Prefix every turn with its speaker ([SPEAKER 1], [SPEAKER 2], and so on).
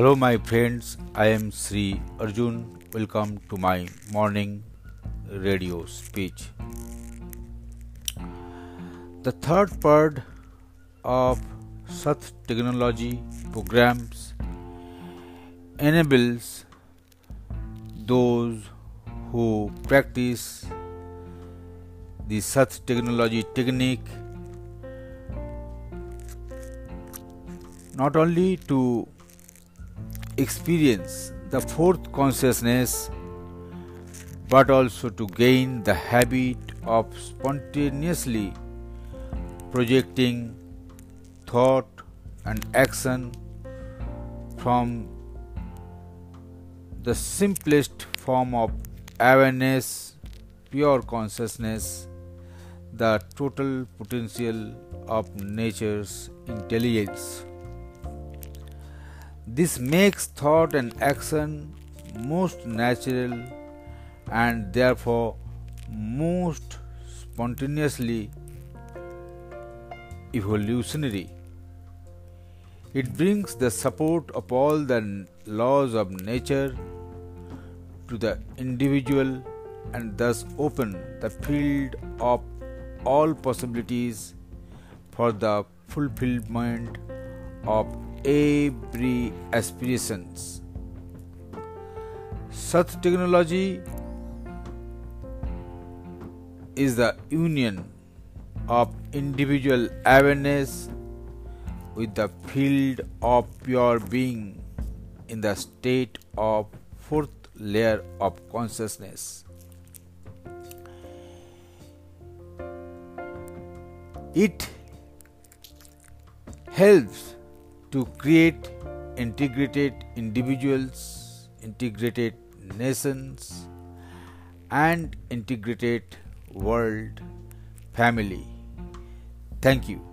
[SPEAKER 1] Hello, my friends. I am Sri Arjun. Welcome to my morning radio speech. The third part of Sath technology programs enables those who practice the Sath technology technique not only to experience the fourth consciousness but also to gain the habit of spontaneously projecting thought and action from the simplest form of awareness, pure consciousness, the total potential of nature's intelligence. This makes thought and action most natural and therefore most spontaneously evolutionary. It brings the support of all the laws of nature to the individual and thus open the field of all possibilities for the fulfillment of every aspirations. Such technology is the union of individual awareness with the field of pure being in the state of fourth layer of consciousness. It helps to create integrated individuals, integrated nations, and integrated world family. Thank you.